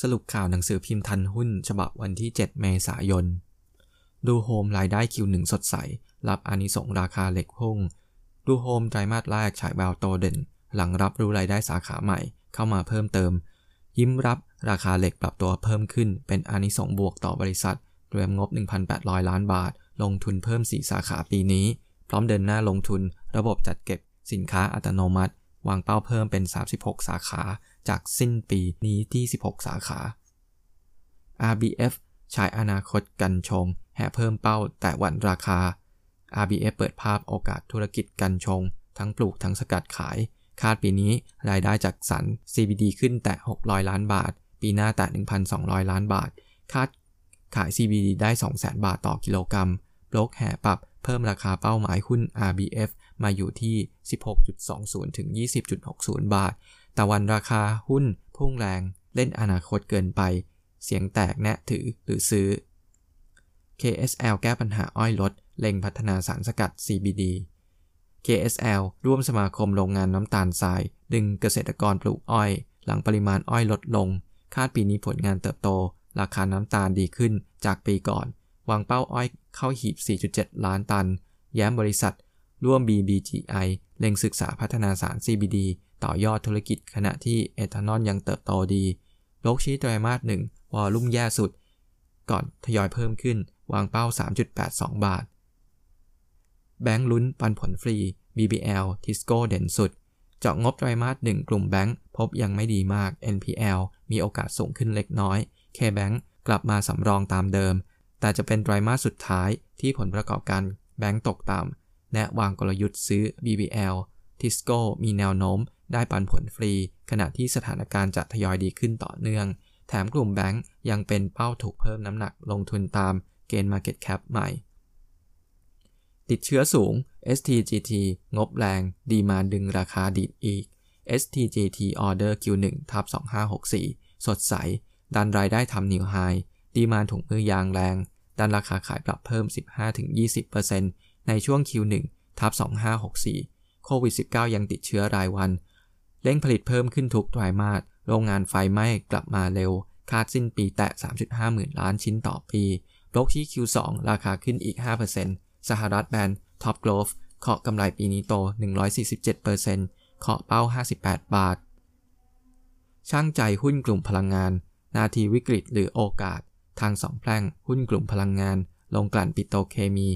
สรุปข่าวหนังสือพิมพ์ทันหุ้น ฉบับวันที่ 7 เมษายน ดูโฮมรายได้ Q หนึ่งสดใส รับอานิสงส์ราคาเหล็กพุ่ง ดูโฮมไตรมาสแรกฉายแววโตเด่น หลังรับรู้รายได้สาขาใหม่เข้ามาเพิ่มเติม ยิ้มรับราคาเหล็กปรับตัวเพิ่มขึ้น เป็นอานิสงส์บวกต่อบริษัทเตรียมงบ 1,800 ล้านบาท ลงทุนเพิ่ม 4 สาขาปีนี้ พร้อมเดินหน้าลงทุน ระบบจัดเก็บสินค้าอัตโนมัติ วางเป้าเพิ่มเป็น 36 สาขา จากสิ้นปีนี้ที่ 16 สาขา RBF ใช้อนาคตกันชง แห่เพิ่มเป้าแต่วันราคา RBF เปิดภาพโอกาสธุรกิจกันชง ทั้งปลูกทั้งสกัดขาย คาดปีนี้รายได้จากสรร CBD ขึ้นแต่ 600 ล้านบาท ปีหน้าแต่ 1,200 ล้านบาท คาดขาย CBD ได้ 200,000 บาทต่อกิโลกรัมบล็อกแห่ปรับเพิ่มราคาเป้าหมายหุ้น RBF มาอยู่ที่ 16.20 ถึง 20.60 บาท ต่วันราคาหุ้นพุ่งแรงเล่นอนาคตเกินไป เสียงแตกแนะถือหรือซื้อ KSL แก้ปัญหาอ้อยลดเล็งพัฒนาสารสกัด CBD KSL ร่วมสมาคมโรงงานน้ำตาลทราย ดึงเกษตรกรปลูกอ้อย หลังปริมาณอ้อยลดลง คาดปีนี้ผลงานเติบโต ราคาน้ำตาลดีขึ้นจากปีก่อน วางเป้าอ้อยเข้าหีบ 4.7 ล้านตัน แย้มบริษัท ร่วม BBGI เล็งศึกษาพัฒนาสาร CBD ต่อยอดธุรกิจขณะที่เอทานอลยังเติบโตดี โลกชี้ไตรมาสหนึ่งวอลุ่มแย่สุด ก่อนทยอยเพิ่มขึ้น วางเป้า 3.82 บาท แบงก์ลุ้นปันผลฟรี BBL ทิสโก้เด่นสุด เจาะงบไตรมาสหนึ่งกลุ่มแบงก์พบยังไม่ดีมาก NPL มีโอกาสสูงขึ้นเล็กน้อย K-Bank กลับมาสำรองตามเดิม แต่จะเป็นไตรมาสสุดท้ายที่ผลประกอบการแบงก์ตกต่ำแนะวางกลยุทธ์ซื้อ BBL ทิสโก้มีแนวโน้ม ได้ปันผลฟรี ขณะที่สถานการณ์จะทยอยดีขึ้นต่อเนื่อง แถมกลุ่มแบงก์ยังเป็นเป้าถูกเพิ่มน้ำหนักลงทุนตามเกณฑ์ Market Cap ใหม่ ติดเชื้อสูง STGT งบแรง ดีมาดึงราคาดีดอีก STGT Order Q1 ทับ2564 สดใส ดันรายได้ทำนิวไฮดีมาถุงมือยางแรง ดันราคาขายปรับเพิ่ม 15-20%ในช่วง Q1 ทับ2564 โควิด -19 ยังติดเชื้อรายวัน เร่งผลิตเพิ่มขึ้นทุกไตรมาส โรงงานไฟไหม้กลับมาเร็ว คาดสิ้นปีแตะ 3.5 หมื่นล้านชิ้นต่อปีบล็อกที่ Q2 ราคาขึ้นอีก 5%สหรัฐแบนด์ Top Growth เคาะกำไรปีนี้โต 147%เคาะเป้า 58 บาท ช่างใจหุ้นกลุ่มพลังงาน นาทีวิกฤตหรือโอกาส ทางสองแพร่ง หุ้นกลุ่มพลังงาน ลงกลั่นปิโตเคมี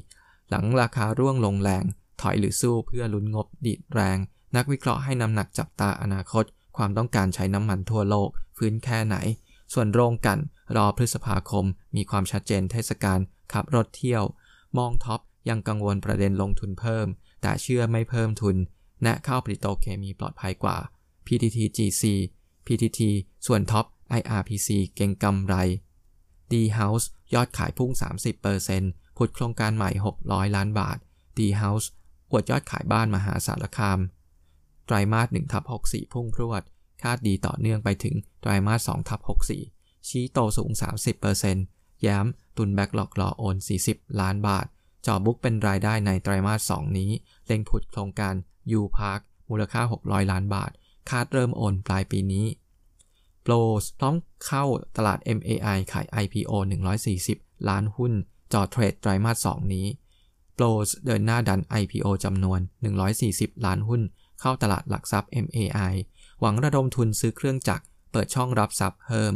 หลังราคาร่วงลงแรง ถอยหรือสู้เพื่อลุ้นงบดีดแรง นักวิเคราะห์ให้น้ำหนักจับตาอนาคต ความต้องการใช้น้ำมันทั่วโลก ฟื้นแค่ไหน ส่วนโรงกัน รอพฤษภาคม มีความชัดเจนเทศกาลขับรถเที่ยว มอง TOP ยังกังวลประเด็นลงทุนเพิ่ม แต่เชื่อไม่เพิ่มทุนแนะเข้าปิโตรเคมีปลอดภัยกว่า PTT GC PTT ส่วน TOP IRPC เก่งกำไร D House ยอดขายพุ่ง 30%ผุดโครงการใหม่ 600 ล้านบาท D House อวดยอดขายบ้านมหาสารคาม ไตรมาส1ทับ64 พุ่งพรวด คาดดีต่อเนื่องไปถึงไตรมาส2ทับ64 ชี้โตสูง 30%ย้ำตุนแบ็กหลอกรอโอน 40 ล้านบาทจอบุ๊กเป็นรายได้ในไตรมาส2นี้ เล็งผุดโครงการ U Park มูลค่า 600 ล้านบาท คาดเริ่มโอนปลายปีนี้โปรสพร้อมเข้าตลาด MAI ขาย IPO 140 ล้านหุ้นจอเทรดไตรมาส2นี้โปรสเดินหน้าดัน IPO จำนวน 140 ล้านหุ้น เข้าตลาดหลักทรัพย์ MAI หวังระดมทุนซื้อเครื่องจักร เปิดช่องรับทรัพย์เพิ่ม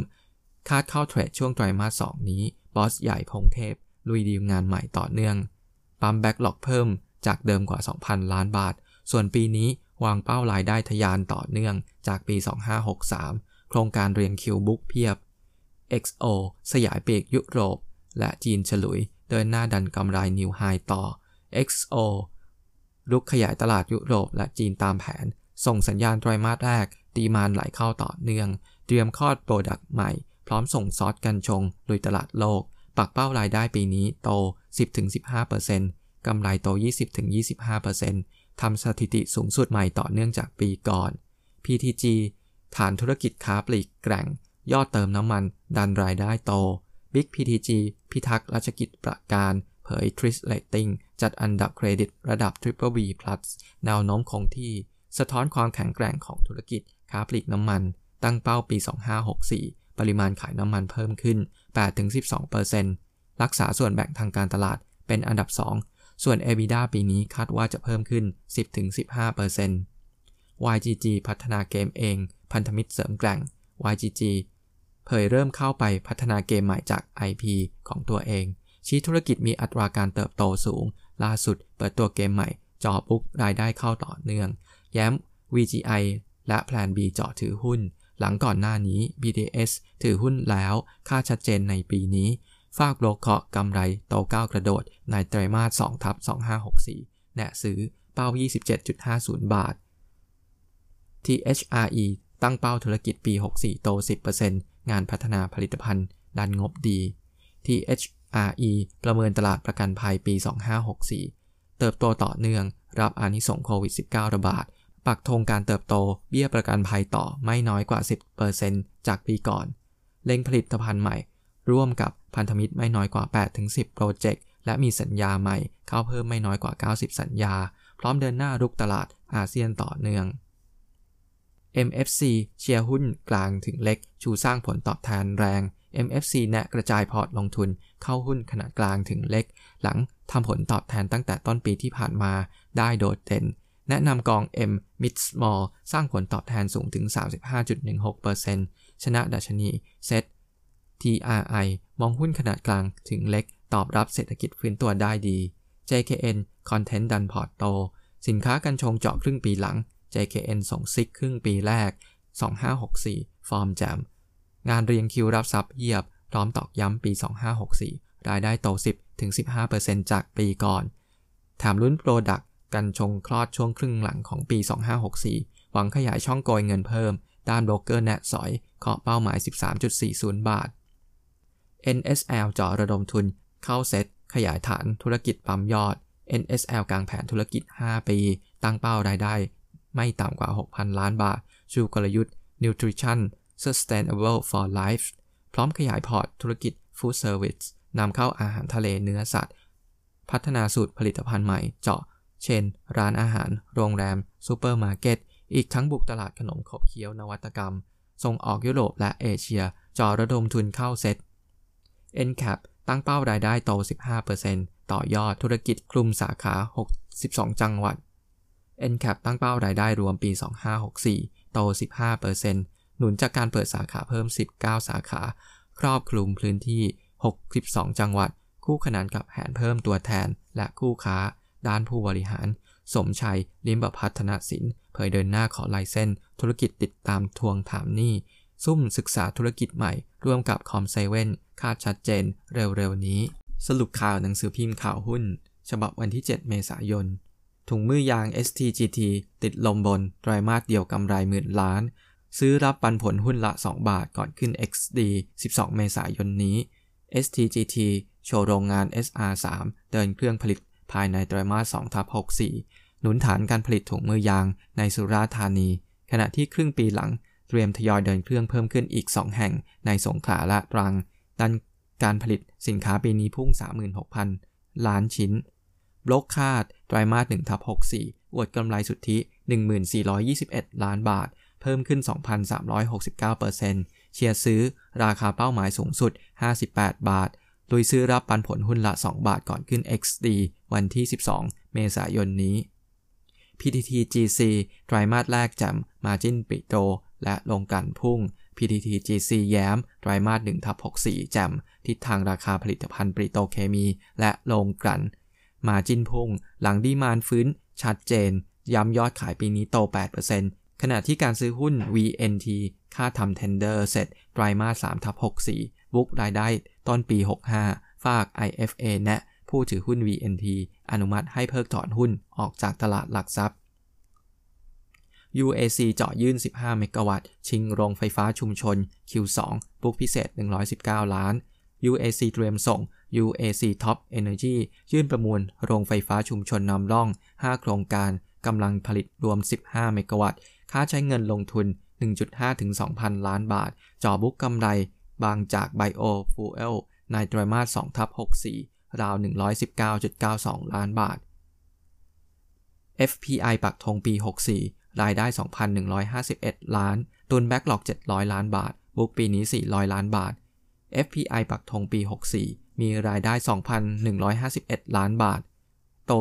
คาดเข้าเทรดช่วงไตรมาส 2 นี้ บอสใหญ่พงเทพ ลุยดีลงานใหม่ต่อเนื่อง ปั๊มแบ็กหลอกเพิ่มจากเดิมกว่า 2,000 ล้านบาท ส่วนปีนี้วางเป้ารายได้ทยานต่อเนื่องจากปี 2563 โครงการเรียงคิวบุ๊กเพียบ XO สยายเปีกยุโรป และจีนฉลุย เดินหน้าดันกำไร new high ต่อ XO รุกขยายตลาดยุโรปและจีนตามแผน ส่งสัญญาณไตรมาสแรก demand ไหลเข้าต่อเนื่อง เตรียมคลอด product ใหม่ พร้อมส่งซอสกัญชงลุยตลาดโลก ปักเป้ารายได้ปีนี้โต 10-15%กำไรโต 20-25%ทำสถิติสูงสุดใหม่ต่อเนื่องจากปีก่อน PTG ฐานธุรกิจค้าปลีกแกร่ง ยอดเติมน้ำมัน ดันรายได้โต Big PTG พิทักษ์ราชกิจประการ เผย t r i s Rating จัดอันดับเครดิตระดับ Triple B+ แนวโน้มคงที่ สะท้อนความแข็งแกร่งของธุรกิจค้าปลีกน้ำมัน ตั้งเป้าปี 2564 ปริมาณขายน้ำมันเพิ่มขึ้น 8-12%รักษาส่วนแบ่งทางการตลาดเป็นอันดับ 2 ส่วน EBITDA ปีนี้คาดว่าจะเพิ่มขึ้น 10-15% YGG พัฒนาเกมเอง พันธมิตรเสริมแกร่ง YGG เผยเริ่มเข้าไปพัฒนาเกมใหม่จาก IP ของตัวเอง ชี้ธุรกิจมีอัตราการเติบโตสูง ล่าสุดเปิดตัวเกมใหม่จอปุ๊บรายได้เข้าต่อเนื่อง แย้ม VGI และแพลน B เจาะถือหุ้น หลังก่อนหน้านี้ BDS ถือหุ้นแล้ว ค่าชัดเจนในปีนี้ฝากโลเคาะกำไรโตก้าวกระโดด ในไตรมาส2ทับ2564 แนะซื้อเป้า 27.50 บาท THRE ตั้งเป้าธุรกิจปี 64 โต 10%งานพัฒนาผลิตภัณฑ์ ดันงบดี T H RE ประเมินตลาดประกันภัยปี 2564 เติบโตต่อเนื่อง รับอานิสงโควิด -19 ระบาด ปักธงการเติบโต เบี้ยประกันภัยต่อไม่น้อยกว่า 10%จากปีก่อน เล็งผลิตภัณฑ์ใหม่ ร่วมกับพันธมิตรไม่น้อยกว่า 8-10 project และมีสัญญาใหม่เข้าเพิ่มไม่น้อยกว่า 90 สัญญา พร้อมเดินหน้ารุกตลาดอาเซียนต่อเนื่อง MFC เชียร์หุ้นกลางถึงเล็ก ชูสร้างผลตอบแทนแรง MFC แนะกระจายพอร์ตลงทุนเข้าหุ้นขนาดกลางถึงเล็ก หลังทำผลตอบแทนตั้งแต่ต้นปีที่ผ่านมาได้โดดเด่น แนะนำกอง M Mid Small สร้างผลตอบแทนสูงถึง 35.16%ชนะดัชนี SET TRI มองหุ้นขนาดกลางถึงเล็ก ตอบรับเศรษฐกิจฟื้นตัวได้ดี JKN Content ดันพอร์ตโต สินค้ากัญชงเจาะครึ่งปีหลัง JKN ส่งซิกครึ่งปีแรก 2564 ฟอร์มแจ่ม งานเรียงคิวรับทรัพย์เพียบ พร้อมตอกย้ำปี 2564 รายได้โต 10-15%จากปีก่อนแถมลุ้น product กัญชงคลอดช่วงครึ่งหลังของปี 2564 หวังขยายช่องโกยเงินเพิ่ม ด้านโบรกเกอร์แนะสอยเคาะเป้าหมาย 13.40 บาท NSL จ่อระดมทุน เข้าเซ็ตขยายฐานธุรกิจปั๊มยอด NSL กางแผนธุรกิจ 5 ปี ตั้งเป้ารายได้ ไม่ต่ำกว่า 6,000 ล้านบาท ชูกลยุทธ์ Nutrition Sustainable for Life พร้อมขยายพอร์ตธุรกิจ Food Service นำเข้าอาหารทะเลเนื้อสัตว์ พัฒนาสูตรผลิตภัณฑ์ใหม่เจาะ เช่น ร้านอาหาร โรงแรมซูเปอร์มาร์เก็ต อีกทั้งบุกตลาดขนมขบเคี้ยวนวัตกรรม ส่งออกยุโรปและเอเชียจ่อระดมทุนเข้า SET NCAP ตั้งเป้ารายได้โต 15%ต่อยอดธุรกิจคลุมสาขา 62 จังหวัด NCAP ตั้งเป้ารายได้รวมปี 2564 โต 15% หนุนจากการเปิดสาขาเพิ่ม 19 สาขา ครอบคลุมพื้นที่ 62 จังหวัด คู่ขนานกับแผนเพิ่มตัวแทน และคู่ค้า ด้านผู้บริหาร สมชัย ลิมบพัฒนสินเผยเดินหน้าขอไลเซนธุรกิจติดตามทวงถามหนี้ ซุ่มศึกษาธุรกิจใหม่ ร่วมกับคอมเซเว่นคาดชัดเจนเร็วๆนี้ สรุปข่าวหนังสือพิมพ์ข่าวหุ้น ฉบับวันที่ 7 เมษายนถุงมือยาง STGT ติดลมบนไตรมาสเดียวกำไรหมื่นล้าน ซื้อรับปันผลหุ้นละ 2 บาทก่อนขึ้น XD 12 เมษายนนี้ STGT โชว์โรงงาน SR3 เดินเครื่องผลิตภายในไตรมาส2ทับ64 หนุนฐานการผลิตถุงมือยางในสุราษฎร์ธานี ขณะที่ครึ่งปีหลังเตรียมทยอยเดินเครื่องเพิ่มขึ้นอีก 2 แห่งในสงขลาและตรัง ดันการผลิตสินค้าปีนี้พุ่ง 36,000 ล้านชิ้นบล็อกคาดไตรมาส1ทับ64 อวดกำไรสุทธิ 1421 ล้านบาท เพิ่มขึ้น 2,369%เชียร์ซื้อราคาเป้าหมายสูงสุด 58 บาทโดยซื้อรับปันผลหุ้นละ 2 บาทก่อนขึ้น XD วันที่ 12 เมษายนนี้ PTT GC ไตรมาสแรกจมมาจินปิโต และลงกันพุ่ง PTT GC แย้มไตรมาส1ทับ64แจมทิศทางราคาผลิตภัณฑ์ปริโตเคมี และลงกลั่นมาจินพุ่ง หลังดีมานฟื้น ชัดเจน ย้ำยอดขายปีนี้โต 8% ขณะที่การซื้อหุ้น VNT ค่าทำเทนเดอร์เสร็จไตรมาส3ทับ64 บุกรายได้ต้นปี 65 ฝาก IFA แนะผู้ถือหุ้น VNT อนุมัติให้เพิกถอนหุ้นออกจากตลาดหลักทรัพย์ UAC เจาะยื่น 15 เมกะวัตต์ ชิงโรงไฟฟ้าชุมชน Q2 บุกพิเศษ 119 ล้าน UAC เตรียมส่ง UAC Top Energy ยื่นประมูลโรงไฟฟ้าชุมชนนำร่อง 5 โครงการกำลังผลิตรวม 15 เมกะวัตต์ ค่าใช้เงินลงทุน 1.5ถึง2,000 ล้านบาทจอบุกกำไรบางจาก Bio Fuel ในไตรมาส2ทับ64 ราว 119.92 ล้านบาท FPI ปักธงปี 64 รายได้ 2,151 ล้าน ตุน backlog 700 ล้านบาท book ปีนี้ 400 ล้านบาท FPI ปักธงปี 64 มีรายได้ 2,151 ล้านบาท โต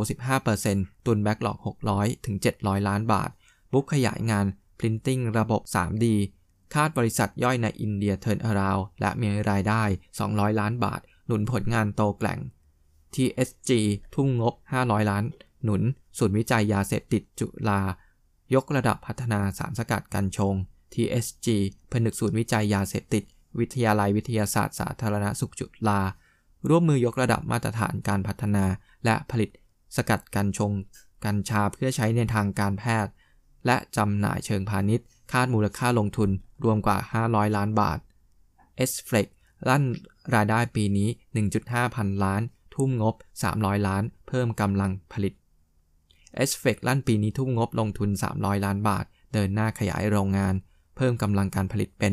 15%ตุน backlog 600 ถึง 700 ล้านบาท บุกขยายงาน Printing ระบบ 3D คาดบริษัทย่อยในอินเดีย turnaround และมีรายได้ 200 ล้านบาท หนุนผลงานโตแกร่ง TSG ทุ่มงบ 500 ล้าน หนุน ศูนย์วิจัยยาเสพติดจุฬายกระดับพัฒนาสารสกัดกัญชง TSG ผนึกศูนย์วิจัยยาเสพติด วิทยาลัยวิทยาศาสตร์สาธารณสุขจุฬาร่วมมือยกระดับมาตรฐานการพัฒนา และผลิตสกัดกัญชง กัญชาเพื่อใช้ในทางการแพทย์ และจำหน่ายเชิงพาณิชย์ คาดมูลค่าลงทุนรวมกว่า 500 ล้านบาท s f l e x ลั่นรายได้ปีนี้ 1.5 พันล้าน ทุ่มงบ 300 ล้าน เพิ่มกำลังผลิต s f e c ลั่นปีนี้ทุ่มงบลงทุน 300 ล้านบาท เดินหน้าขยายโรงงาน เพิ่มกำลังการผลิตเป็น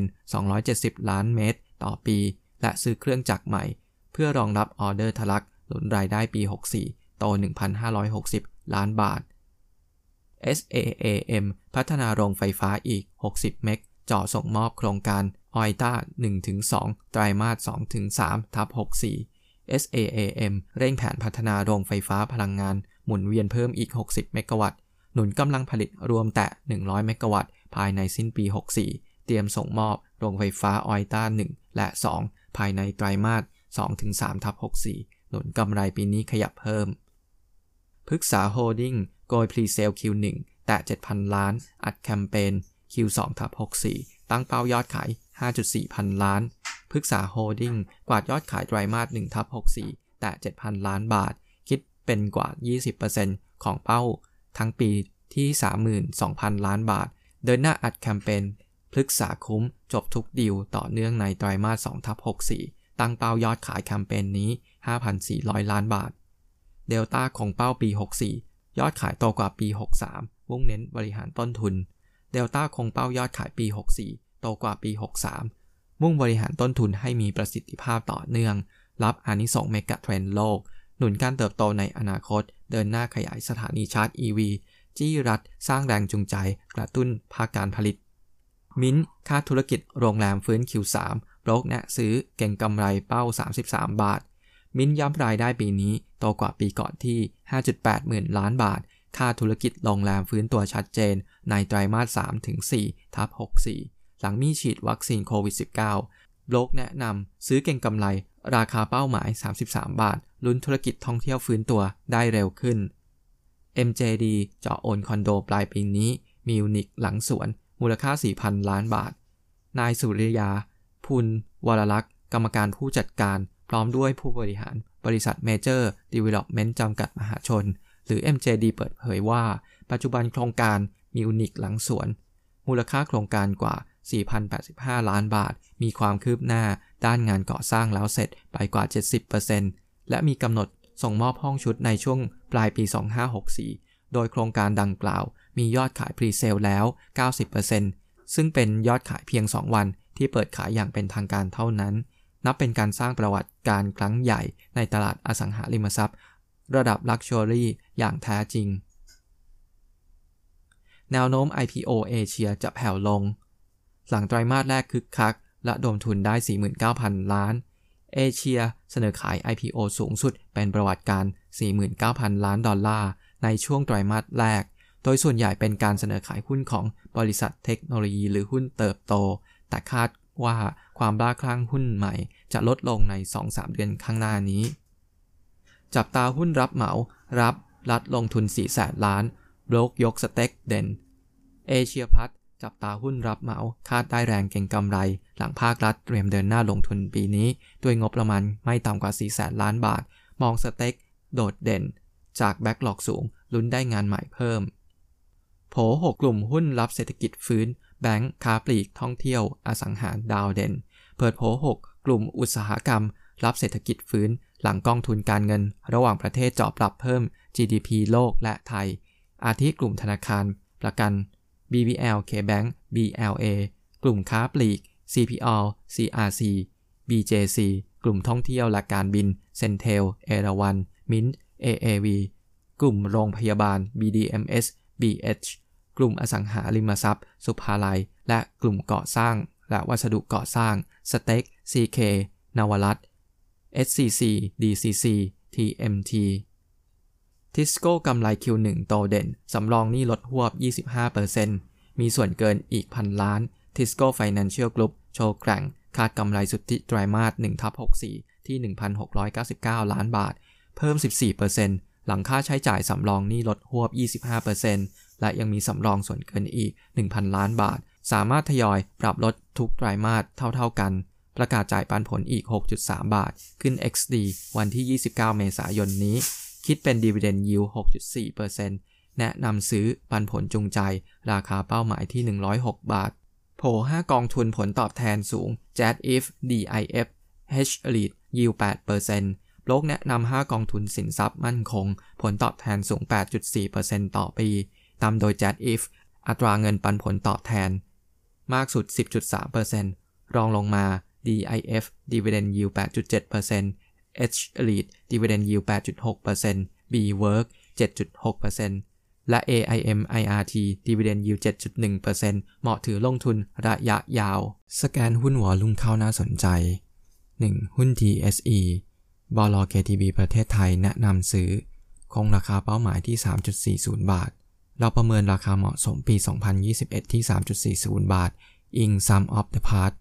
270 ล้านเมตร ต่อปี และซื้อเครื่องจักรใหม่ เพื่อรองรับออเดอร์ทะลักหนุนรายได้ปี 64 โต 1,560 ล้านบาท SAAM พัฒนาโรงไฟฟ้าอีก 60 เมกจ่อส่งมอบโครงการออยต้า1-2 ไตรมาส2-3ทับ64 SAAM เร่งแผนพัฒนาโรงไฟฟ้าพลังงาน หมุนเวียนเพิ่มอีก 60 เมกะวัตต์ หนุนกำลังผลิตรวมแตะ 100 เมกะวัตต์ ภายในสิ้นปี 64 เตรียมส่งมอบโรงไฟฟ้าออยต้า1และ 2 ภายในไตรมาส2-3ทับ64 หนุนกำไรปีนี้ขยับเพิ่มพฤกษาโฮลดิ้ง โกย presale Q1 แตะ 7,000 ล้าน อัดแคมเปญ Q2 ทับ64 ตั้งเป้ายอดขาย 5.4 พันล้าน พฤกษาโฮลดิ้งกวาดยอดขายไตรมาส1ทับ64 แตะ 7,000 ล้านบาท คิดเป็นกว่า 20%ของเป้า ทั้งปีที่ 32,000 ล้านบาท เดินหน้าอัดแคมเปญพฤกษาคุ้มจบทุกดีลต่อเนื่องในไตรมาส2ทับ64 ตั้งเป้ายอดขายแคมเปญนี้ 5,400 ล้านบาท เดลต้าคงเป้าปี 64 ยอดขายโตกว่าปี 63 มุ่งเน้นบริหารต้นทุน เดลต้าคงเป้ายอดขายปี 64 โตกว่าปี 63 มุ่งบริหารต้นทุนให้มีประสิทธิภาพต่อเนื่อง รับอานิสงส์เมกะเทรนด์โลก หนุนการเติบโตในอนาคต เดินหน้าขยายสถานีชาร์จ EV จี้รัฐ สร้างแรงจูงใจ กระตุ้นภาคการผลิต มิ้นค่าธุรกิจโรงแรมฟื้น Q3 โบรกแนะซื้อเก่งกำไรเป้า 33 บาท มิ้นย้ำรายได้ปีนี้โตกว่าปีก่อนที่ 5.8 หมื่นล้านบาท ค่าธุรกิจโรงแรมฟื้นตัวชัดเจน ในไตรมาส3-4ทับ64 หลังมีฉีดวัคซีนโควิด -19 โบรกแนะนำซื้อเก่งกำไร ราคาเป้าหมาย 33 บาท ลุ้นธุรกิจท่องเที่ยวฟื้นตัวได้เร็วขึ้น MJD เจาะโอนคอนโดปลายปีนี้ มิวนีคหลังสวน มูลค่า 4,000 ล้านบาท นายสุริยา พูลวรลักษณ์ กรรมการผู้จัดการ พร้อมด้วยผู้บริหารบริษัทเมเจอร์ดีเวล็อปเมนต์จำกัดมหาชน หรือ MJD เปิดเผยว่า ปัจจุบันโครงการมิวนีคหลังสวน มูลค่าโครงการกว่า 4,085 ล้านบาท มีความคืบหน้าด้านงานก่อสร้างแล้วเสร็จไปกว่า 70%และมีกำหนดส่งมอบห้องชุดในช่วงปลายปี 2564 โดยโครงการดังกล่าว มียอดขาย presale แล้ว 90%ซึ่งเป็นยอดขายเพียง 2 วันที่เปิดขายอย่างเป็นทางการเท่านั้น นับเป็นการสร้างประวัติการณ์ครั้งใหญ่ในตลาดอสังหาริมทรัพย์ ระดับ luxury อย่างแท้จริง แนวโน้ม IPO เอเชียจะแผ่วลง หลังไตรมาสแรกคึกคัก ระดมทุนได้ 49,000 ล้าน เอเชียเสนอขาย IPO สูงสุดเป็นประวัติการ 49,000 ล้านดอลลาร์ ในช่วงไตรมาสแรก โดยส่วนใหญ่เป็นการเสนอขายหุ้นของบริษัทเทคโนโลยีหรือหุ้นเติบโต แต่คาด ว่าความบ้าคลั่งหุ้นใหม่จะลดลงใน 2-3 เดือนข้างหน้านี้ จับตาหุ้นรับเหมา รับรัดลงทุน4แสนล้านโบรกยกสเต็กเด่น เอเชียพัทจับตาหุ้นรับเหมา คาดได้แรงเก่งกำไร หลังภาครัฐเตรียมเดินหน้าลงทุนปีนี้ ด้วยงบประมาณไม่ต่ำกว่า 4 แสนล้านบาท มองสเต็ก โดดเด่น จากแบ็กหลอกสูง ลุ้นได้งานใหม่เพิ่ม โผ6กลุ่มหุ้นรับเศรษฐกิจฟื้น แบงค์ค้าปลีกท่องเที่ยว อสังหารดาวเด่น เปิดโผ6กลุ่มอุตสาหกรรม รับเศรษฐกิจฟื้น หลังกองทุนการเงิน ระหว่างประเทศเจาะปรับเพิ่ม GDP โลกและไทย อาทิกลุ่มธนาคาร ประกัน BBL KBank BLA กลุ่มค้าปลีก CPO CRC BJC กลุ่มท่องเที่ยวและการบิน Centel เอราวัน Mint AAV กลุ่มโรงพยาบาล BDMS BH กลุ่มอสังหาริมทรัพย์ สุภาลัย และกลุ่มเกาะสร้าง และวัสดุก่อสร้าง สเต็ก CK นวรัต SCC DCC TMT ทิสโก้กำไร Q1 โตเด่น สำรองหนี้ลดหวบ 25%มีส่วนเกินอีกพันล้าน Tisco Financial Group โชว์แกร่ง คาดกำไรสุทธิไตรมาส1ทับ64 ที่ 1,699 ล้านบาท เพิ่ม 14%หลังค่าใช้จ่ายสำรองหนี้ลดหวบ 25% และยังมีสำรองส่วนเกินอีก 1,000 ล้านบาท สามารถทยอยปรับลดทุกไตรมาสเท่า ๆกัน ประกาศจ่ายปันผลอีก 6.3 บาท ขึ้น XD วันที่ 29 เมษายนนี้ คิดเป็น Dividend Yield 6.4%แนะนำซื้อปันผลจูงใจ ราคาเป้าหมายที่ 106 บาท โผ5กองทุนผลตอบแทนสูง JAD IF DIF H Elite Yield 8%โลกแนะนำ 5 กองทุนสินทรัพย์มั่นคง ผลตอบแทนสูง 8.4%ต่อปี ตามโดย JAD IF อัตราเงินปันผลตอบแทน มากสุด 10.3%รองลงมา DIF Dividend Yield 8.7% H Elite Dividend Yield 8.6% B Work 7.6%และ AIM IRT Dividend Yield 7.1%เหมาะถือลงทุนระยะยาว สแกนหุ้นหัวลุ่มเข้าน่าสนใจ 1. หุ้น TSE บล KTB ประเทศไทยแนะนำซื้อ คงราคาเป้าหมายที่ 3.40 บาท เราประเมินราคาเหมาะสมปี 2021 ที่ 3.40 บาท อิง Sum of the Part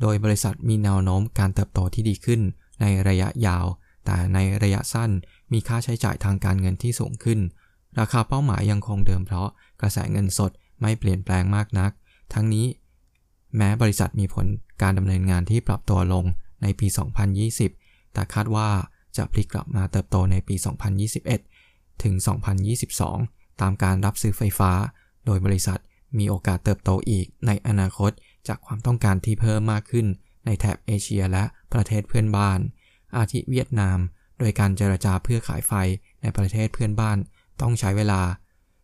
โดยบริษัทมีแนวโน้มการเติบโตที่ดีขึ้นในระยะยาว แต่ในระยะสั้นมีค่าใช้จ่ายทางการเงินที่สูงขึ้น ราคาเป้าหมายยังคงเดิมเพราะกระแสเงินสดไม่เปลี่ยนแปลงมากนัก ทั้งนี้ แม้บริษัทมีผลการดำเนินงานที่ปรับตัวลงในปี 2020 แต่คาดว่าจะพลิกกลับมาเติบโตในปี 2021 ถึง 2022 ตามการรับซื้อไฟฟ้า โดยบริษัทมีโอกาสเติบโตอีกในอนาคตจากความต้องการที่เพิ่มมากขึ้นในแถบเอเชียและประเทศเพื่อนบ้าน อาทิเวียดนาม โดยการเจรจาเพื่อขายไฟในประเทศเพื่อนบ้านต้องใช้เวลา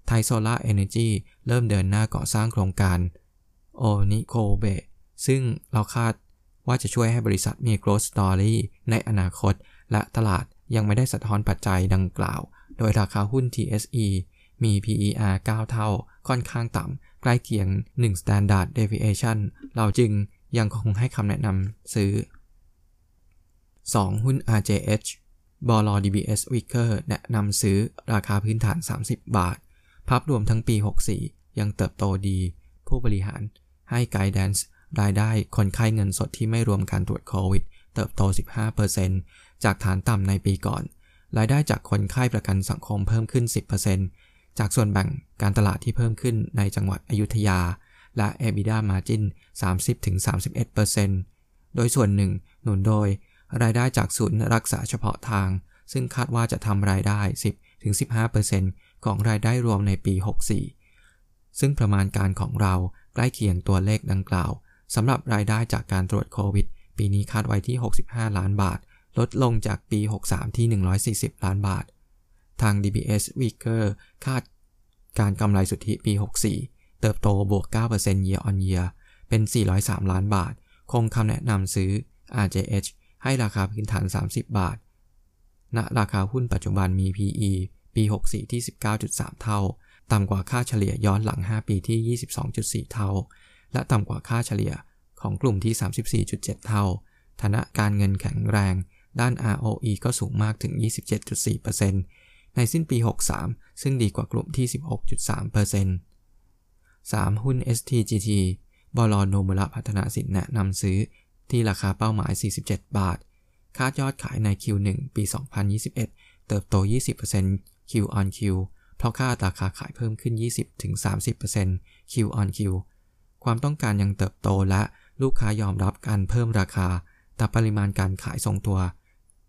Thai Solar Energy เริ่มเดินหน้าก่อสร้างโครงการ Onikobe ซึ่งเราคาดว่าจะช่วยให้บริษัทมี growth story ในอนาคต และตลาดยังไม่ได้สะท้อนปัจจัยดังกล่าว โดยราคาหุ้น TSE มี PER 9 เท่า ค่อนข้างต่ำ ใกล้เคียง 1 standard deviation เราจึงยังคงให้คำแนะนำซื้อ 2. หุ้น RJH บล DBS Wicker แนะนำซื้อราคาพื้นฐาน 30 บาท ภาพรวมทั้งปี 64 ยังเติบโตดี ผู้บริหารให้ไกด์แดนซ์รายได้คนไข้เงินสดที่ไม่รวมการตรวจโควิด เติบโต 15%จากฐานต่ำในปีก่อน รายได้จากคนไข้ประกันสังคมเพิ่มขึ้น 10% จากส่วนแบ่งการตลาดที่เพิ่มขึ้นในจังหวัดอยุธยา และ EBITDA Margin 30-31%โดยส่วนหนึ่งหนุนโดย รายได้จากศูนย์รักษาเฉพาะทาง ซึ่งคาดว่าจะทำรายได้ 10-15%ของรายได้รวมในปี 64 ซึ่งประมาณการของเราใกล้เคียงตัวเลขดังกล่าวสำหรับรายได้จากการตรวจโควิด ปีนี้คาดไว้ที่ 65 ล้านบาท ลดลงจากปี 63 ที่ 140 ล้านบาท ทาง DBS Weaker คาดการกำไรสุทธิปี 64 เติบโตบวก 9% year on year เป็น 403 ล้านบาท คงคำแนะนำซื้อ RJH ให้ราคาพื้นฐาน 30 บาท ณ ราคาหุ้นปัจจุบันมี PE ปี 64 ที่ 19.3 เท่า ต่ำกว่าค่าเฉลี่ยย้อนหลัง 5 ปีที่ 22.4 เท่า และต่ำกว่าค่าเฉลี่ยของกลุ่มที่ 34.7 เท่า ฐานะการเงินแข็งแรง ด้าน ROE ก็สูงมากถึง 27.4% ในสิ้นปี 63 ซึ่งดีกว่ากลุ่มที่ 16.3% 3. หุ้น STGT บลโนมุระพัฒนาสินแนะนำซื้อที่ราคาเป้าหมาย 47 บาท คาดยอดขายใน Q1 ปี 2021 เติบโต 20% Q on Q เพราะค่าราคาขายเพิ่มขึ้น 20-30% Q on Q ความต้องการยังเติบโตและลูกค้ายอมรับการเพิ่มราคา แต่ปริมาณการขายทรงตัว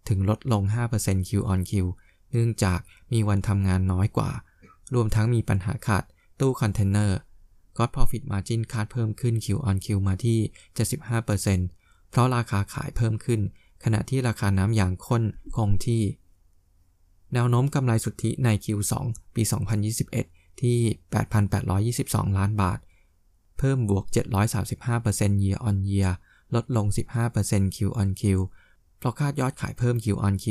ถึงลดลง 5% Q on Q เนื่องจากมีวันทำงานน้อยกว่า รวมทั้งมีปัญหาขาดตู้คอนเทนเนอร์ Gross Profit Margin คาดเพิ่มขึ้น Q on Q มาที่ 75%เพราะราคาขายเพิ่มขึ้น ขณะที่ราคาน้ำยางข้นคงที่ แนวโน้มกำไรสุทธิใน Q2 ปี 2021 ที่ 8,822 ล้านบาท เพิ่มบวก 735% year on year ลดลง 15% Q on Q เพราะคาดยอดขายเพิ่ม Q on Q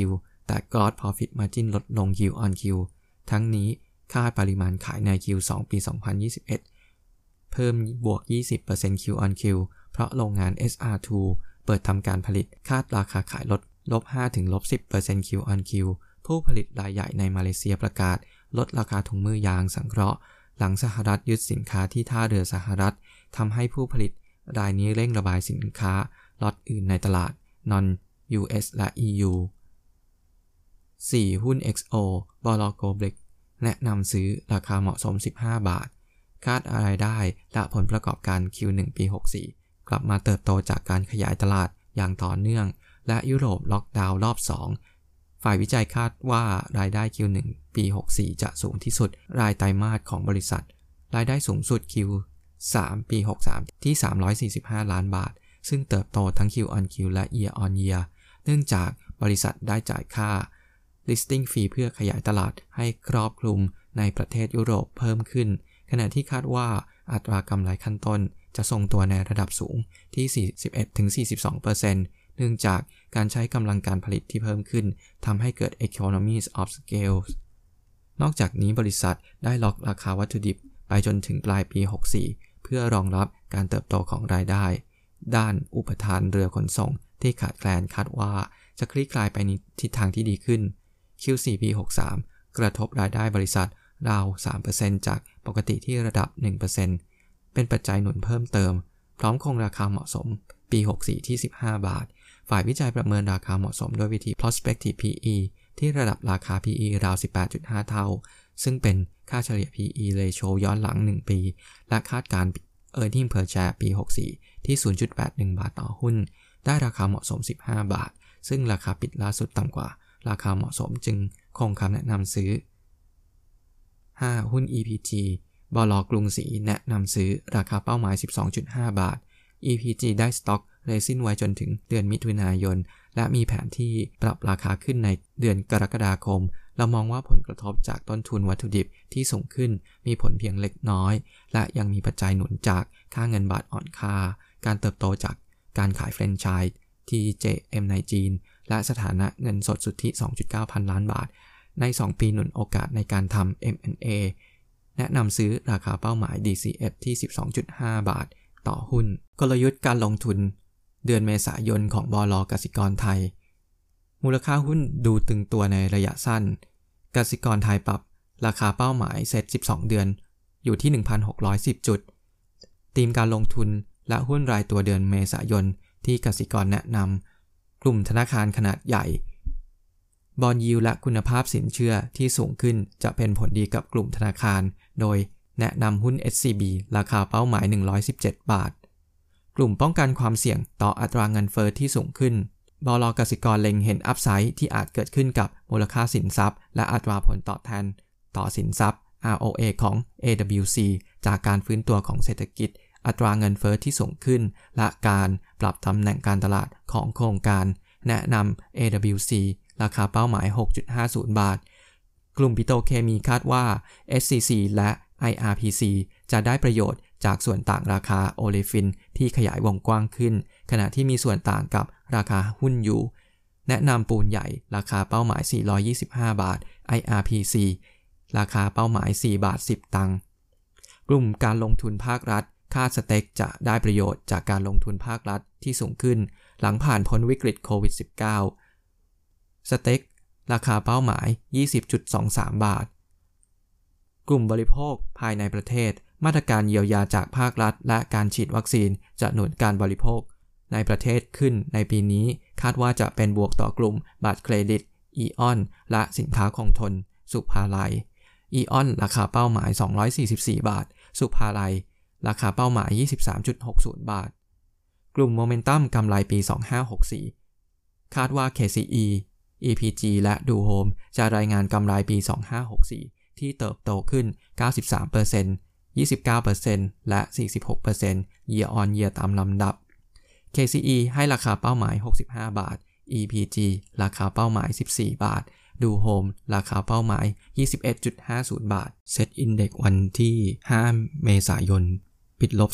แต่ gross profit margin ลดลง Q on Q ทั้งนี้ค่าปริมาณขายใน Q2 ปี 2021 เพิ่มบวก 20% Q on Q เพราะโรงงาน SR2 เปิดทำการผลิตคาดราคาขายลดลบ5ถึงลบ10% Q on Q ผู้ผลิตรายใหญ่ในมาเลเซียประกาศ ลดราคาถุงมือยางสังเคราะห์ หลังสหรัฐยึดสินค้าที่ท่าเรือสหรัฐทำให้ผู้ผลิตรายนี้เร่งระบายสินค้าล็อตอื่นในตลาด non US และ EU 4. หุ้น XO บลโกเบกแนะนำซื้อราคาเหมาะสม 15 บาท คาดอะไรได้และผลประกอบการ Q1 ปี 64 กลับมาเติบโตจากการขยายตลาดอย่างต่อเนื่อง และยุโรปล็อกดาวน์รอบ 2 ฝ่ายวิจัยคาดว่ารายได้ Q1 ปี 64 จะสูงที่สุด รายไตรมาสของบริษัท รายได้สูงสุด Q3 ปี 63 ที่ 345 ล้านบาท ซึ่งเติบโตทั้ง Q on Q และ Year on Year เนื่องจากบริษัทได้จ่ายค่า listing fee เพื่อขยายตลาดให้ครอบคลุมในประเทศยุโรปเพิ่มขึ้น ขณะที่คาดว่าอัตรากำไรขั้นต้นจะทรงตัวในระดับสูงที่ 41-42%เนื่องจากการใช้กำลังการผลิตที่เพิ่มขึ้นทำให้เกิด economies of scale นอกจากนี้บริษัทได้ล็อกราคาวัตถุดิบไปจนถึงปลายปี 64 เพื่อรองรับการเติบโตของรายได้ ด้านอุปทานเรือขนส่งที่ขาดแคลนคาดว่าจะคลี่คลายไปในทิศทางที่ดีขึ้น Q4 ปี 63 กระทบรายได้บริษัทราว 3%จากปกติที่ระดับ 1%เป็นปัจจัยหนุนเพิ่มเติม พร้อมคงราคาเหมาะสม ปี 64 ที่ 15 บาท ฝ่ายวิจัยประเมินราคาเหมาะสมด้วยวิธี prospective PE ที่ระดับราคา PE ราว 18.5 เท่า ซึ่งเป็นค่าเฉลี่ย PE ratio ย้อนหลัง 1 ปี และคาดการ earning per share ปี 64 ที่ 0.81 บาทต่อหุ้น ได้ราคาเหมาะสม 15 บาท ซึ่งราคาปิดล่าสุดต่ำกว่า ราคาเหมาะสมจึงคงคำแนะนำซื้อ 5. หุ้น EPG บลกรุงศรีแนะนำซื้อราคาเป้าหมาย 12.5 บาท EPG ได้สต็อกเรซินไว้จนถึงเดือนมิถุนายน และมีแผนที่ปรับราคาขึ้นในเดือนกรกฎาคม เรามองว่าผลกระทบจากต้นทุนวัตถุดิบที่สูงขึ้นมีผลเพียงเล็กน้อย และยังมีปัจจัยหนุนจากค่าเงินบาทอ่อนค่า การเติบโตจากการขายแฟรนไชส์ TJM ในจีน และสถานะเงินสดสุทธิ 2.9 พันล้านบาท ใน 2 ปีหนุนโอกาสในการทำ M&A แนะนำซื้อราคาเป้าหมาย DCF ที่ 12.5 บาท ต่อหุ้น กลยุทธ์การลงทุน เดือนเมษายนของบลกสิกรไทย มูลค่าหุ้นดูตึงตัวในระยะสั้น กสิกรไทยปรับ ราคาเป้าหมายเซ็ต12 เดือน อยู่ที่ 1,610 จุดตีมการลงทุนและหุ้นรายตัวเดือนเมษายนที่กสิกรแนะนำ กลุ่มธนาคารขนาดใหญ่ บอลยิวและคุณภาพสินเชื่อที่สูงขึ้นจะเป็นผลดีกับกลุ่มธนาคาร โดยแนะนำหุ้น SCB ราคาเป้าหมาย 117 บาท กลุ่มป้องกันความเสี่ยงต่ออัตราเงินเฟอ้อที่สูงขึ้นบลกสิกรเล็งเห็นอัพไซด์ที่อาจเกิดขึ้นกับมูลค่าสินทรัพย์ และอัตราผลตอบแทน ต่อสินทรัพย์ ROA ของ AWC จากการฟื้นตัวของเศรษฐกิจ อัตราเงินเฟอ้อที่สูงขึ้น และการปรับตำแหน่งการตลาดของโครงการ แนะนำ AWC ราคาเป้าหมาย 6.50 บาท กลุ่มปิโตเคมีคาดว่า SCC และ IRPC จะได้ประโยชน์จากส่วนต่างราคาโอเลฟินที่ขยายวงกว้างขึ้น ขณะที่มีส่วนต่างกับราคาหุ้นอยู่ แนะนำปูนใหญ่ราคาเป้าหมาย 425 บาท IRPC ราคาเป้าหมาย 4 บาท 10 ตังค์ กลุ่มการลงทุนภาครัฐ คาดสเต็กจะได้ประโยชน์จากการลงทุนภาครัฐที่สูงขึ้น หลังผ่านพ้นวิกฤตโควิด -19 สเต็กราคาเป้าหมาย 20.23 บาท กลุ่มบริโภคภายในประเทศ มาตรการเยียวยาจากภาครัฐ และการฉีดวัคซีนจะหนุนการบริโภค ในประเทศขึ้นในปีนี้คาดว่าจะเป็นบวกต่อกลุ่มบัตรเครดิต อีออน และสินค้าคงทน สุภาลัย อีออน ราคาเป้าหมาย 244 บาท สุภาลัย ราคาเป้าหมาย 23.60 บาท กลุ่มโมเมนตัมกำไรปี 2564 คาดว่า KCE EPG และดูโฮมจะรายงานกำไรปี 2564 ที่เติบโตขึ้น 93% 29%และ 46% year on year ตามลำดับ KCE ให้ราคาเป้าหมาย 65 บาท EPG ราคาเป้าหมาย 14 บาท ดูโฮมราคาเป้าหมาย 21.50 บาท Set Index วันที่ 5 เมษายน ปิดลบ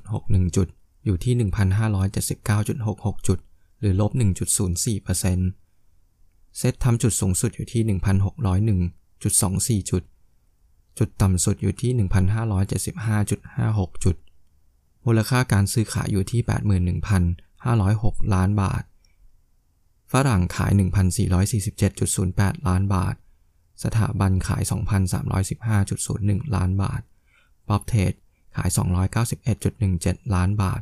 16.61 จุด อยู่ที่ 1,579.66 จุด หรือลบ 1.04%เซตทำจุดสูงสุดอยู่ที่ 1,601.24 จุด จุดต่ำสุดอยู่ที่ 1,575.56 จุด มูลค่าการซื้อขายอยู่ที่ 81,506 ล้านบาท ฝรั่งขาย 1,447.08 ล้านบาท สถาบันขาย 2,315.01 ล้านบาท ป๊อปเทรด ขาย 291.17 ล้านบาท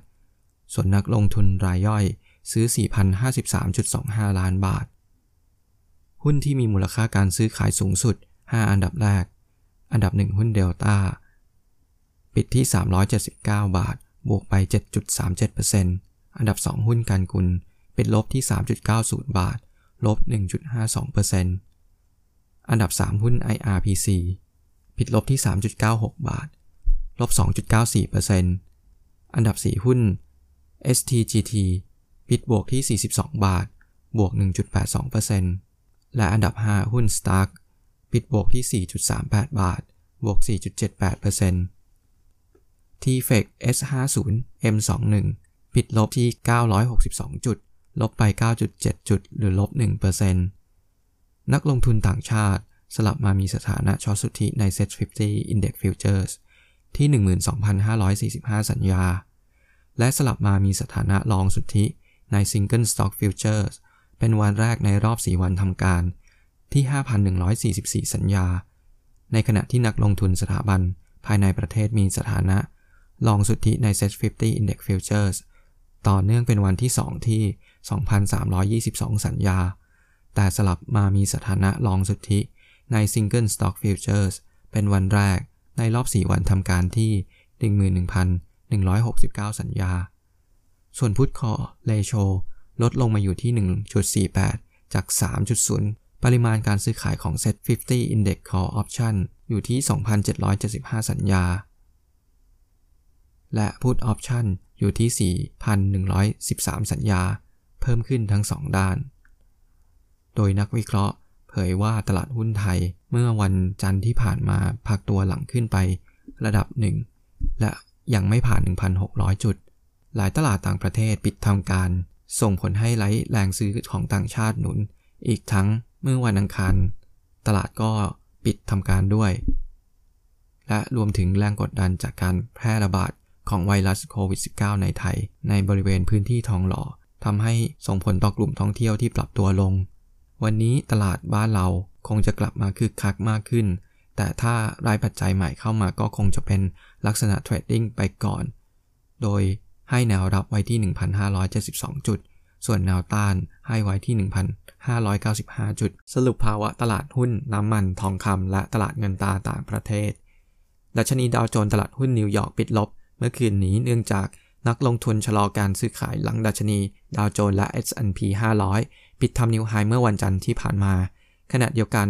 ส่วนนักลงทุนรายย่อยซื้อ 4,053.25 ล้านบาท หุ้นที่มีมูลค่าการซื้อขายสูงสุด 5 อันดับแรก อันดับ 1 หุ้นเดลต้า ปิดที่ 379 บาท บวกไป 7.37%อันดับ 2 หุ้นการกุล ปิดลบที่ 3.90 บาท ลบ 1.52%อันดับ 3 หุ้น IRPC ปิดลบที่ 3.96 บาท ลบ 2.94%อันดับ 4 หุ้น STGT ปิดบวกที่ 42 บาท บวก 1.82%และอันดับ 5 หุ้น Stark ปิดบวกที่ 4.38 บาท บวก 4.78% t f e c S50 M21 ปิดลบที่ 962 จุด ลบไป 9.7 จุด หรือลบ 1%นักลงทุนต่างชาติสลับมามีสถานะช็อตสุทธิใน Set 50 Index Futures ที่ 12,545 สัญญา และสลับมามีสถานะลองสุทธิใน Single Stock Futures เป็นวันแรกในรอบ 4 วันทำการที่ 5,144 สัญญา ในขณะที่นักลงทุนสถาบันภายในประเทศมีสถานะลองสุทธิใน Set 50 Index Futures ต่อเนื่องเป็นวันที่ 2 ที่ 2,322 สัญญา แต่สลับมามีสถานะลองสุทธิใน Single Stock Futures เป็นวันแรก ในรอบ 4 วันทำการที่ 11,169 สัญญา ส่วนพุทคอเลโชลดลงมาอยู่ที่ 1.48 จาก 3.0 ปริมาณการซื้อขายของ Set 50 Index Call Option อยู่ที่ 2,775 สัญญา และ Put Option อยู่ที่ 4,113 สัญญา เพิ่มขึ้นทั้ง 2 ด้าน โดยนักวิเคราะห์ เผยว่าตลาดหุ้นไทยเมื่อวันจันทร์ที่ผ่านมาพักตัวหลังขึ้นไประดับหนึ่งและยังไม่ผ่าน 1,600 จุด หลายตลาดต่างประเทศปิดทำการ ส่งผลให้ไลท์แรงซื้อของต่างชาติหนุน อีกทั้งเมื่อวันอังคารตลาดก็ปิดทำการด้วย และรวมถึงแรงกดดันจากการแพร่ระบาดของไวรัสโควิด -19 ในไทย ในบริเวณพื้นที่ทองหล่อทำให้ส่งผลต่อกลุ่มท่องเที่ยวที่ปรับตัวลง วันนี้ตลาดบ้านเราคงจะกลับมาคึกคักมากขึ้น แต่ถ้ารายปัจจัยใหม่เข้ามาก็คงจะเป็นลักษณะเทรดดิ้งไปก่อน โดยให้แนวรับไว้ที่ 1,572 จุด ส่วนแนวต้านให้ไว้ที่ 1,595 จุด สรุปภาวะตลาดหุ้นน้ำมันทองคำและตลาดเงินตราต่างประเทศ ดัชนีดาวโจนส์ตลาดหุ้นนิวยอร์กปิดลบ เมื่อคืนนี้เนื่องจากนักลงทุนชะลอการซื้อขายหลังดัชนีดาวโจนส์และ S&P 500 ปิดทำนิวไฮเมื่อวันจันทร์ที่ผ่านมา ขณะเดียวกัน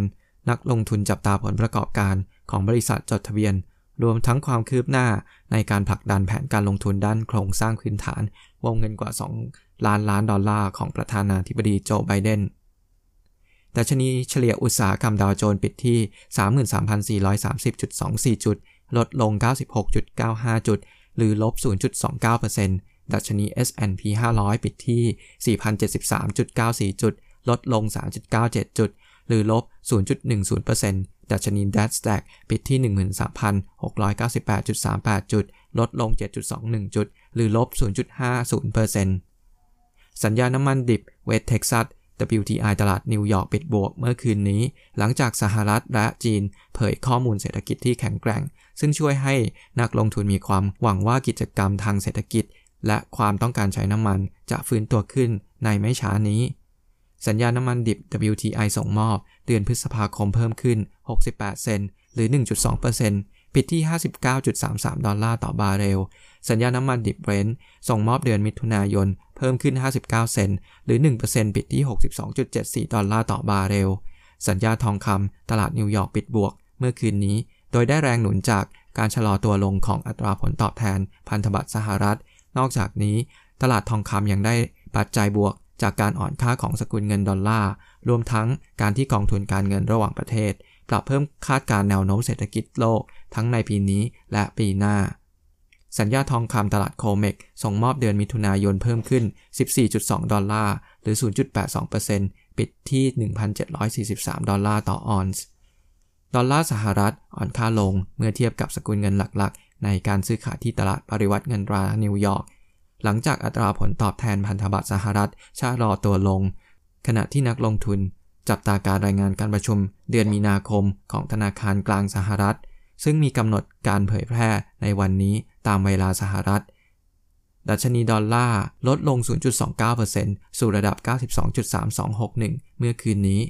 นักลงทุนจับตาผลประกอบการของบริษัทจดทะเบียน รวมทั้งความคืบหน้าในการผลักดันแผนการลงทุนด้านโครงสร้างพื้นฐาน วงเงินกว่า 2 ล้านล้านดอลลาร์ของประธานาธิบดีโจไบเดนดัชนีเฉลี่ยอุตสาหกรรมดาวโจนส์ปิดที่ 33,430.24 จุด ลดลง 96.95 จุด หรือลบ 0.29% ดัชนี S&P 500 ปิดที่ 4,073.94 จุด ลดลง 3.97 จุด หรือลบ 0.10%ดัชนี NASDAQ ปิดที่ 13,698.38 จุด ลดลง 7.21 จุด หรือลบ 0.50%สัญญาน้ำมันดิบเวสเท็กซัส WTI ตลาดนิวยอร์กปิดบวกเมื่อคืนนี้ หลังจากสหรัฐและจีนเผยข้อมูลเศรษฐกิจที่แข็งแกร่ง ซึ่งช่วยให้นักลงทุนมีความหวังว่ากิจกรรมทางเศรษฐกิจ และความต้องการใช้น้ำมันจะฟื้นตัวขึ้นในไม่ช้านี้ สัญญาน้ำมันดิบ WTI ส่งมอบ เดือนพฤษภาคมเพิ่มขึ้น 68 เซนต์หรือ 1.2%ปิดที่ 59.33 ดอลลาร์ต่อบาร์เรล สัญญาน้ำมันดิบเบรนท์ส่งมอบเดือนมิถุนายน เพิ่มขึ้น 59 เซนต์หรือ 1%ปิดที่ 62.74 ดอลลาร์ต่อบาร์เรล สัญญาทองคำตลาดนิวยอร์กปิดบวก เมื่อคืนนี้ โดยได้แรงหนุนจากการชะลอตัวลงของอัตราผลตอบแทนพันธบัตรสหรัฐ นอกจากนี้ตลาดทองคำยังได้ปัจจัยบวกจากการอ่อนค่าของสกุลเงินดอลลาร์ รวมทั้งการที่กองทุนการเงินระหว่างประเทศ ปรับเพิ่มคาดการณ์แนวโน้มเศรษฐกิจโลก ทั้งในปีนี้และปีหน้า สัญญาทองคำตลาด COMEX ส่งมอบเดือนมิถุนายนเพิ่มขึ้น 14.2 ดอลลาร์ หรือ 0.82%ปิดที่ 1,743 ดอลลาร์ต่อออนซ์ ดอลลาร์สหรัฐอ่อนค่าลงเมื่อเทียบกับสกุลเงินหลัก ในการซื้อขายที่ตลาดปริวรรตเงินตรานิวยอร์กหลังจากอัตราผลตอบแทนพันธบัตรสหรัฐชะลอตัวลง ขณะที่นักลงทุนจับตาการรายงานการประชุมเดือนมีนาคมของธนาคารกลางสหรัฐ ซึ่งมีกำหนดการเผยแพร่ในวันนี้ตามเวลาสหรัฐ ดัชนีดอลลาร์ลดลง 0.29%สู่ระดับ 92.3261 เมื่อคืนนี้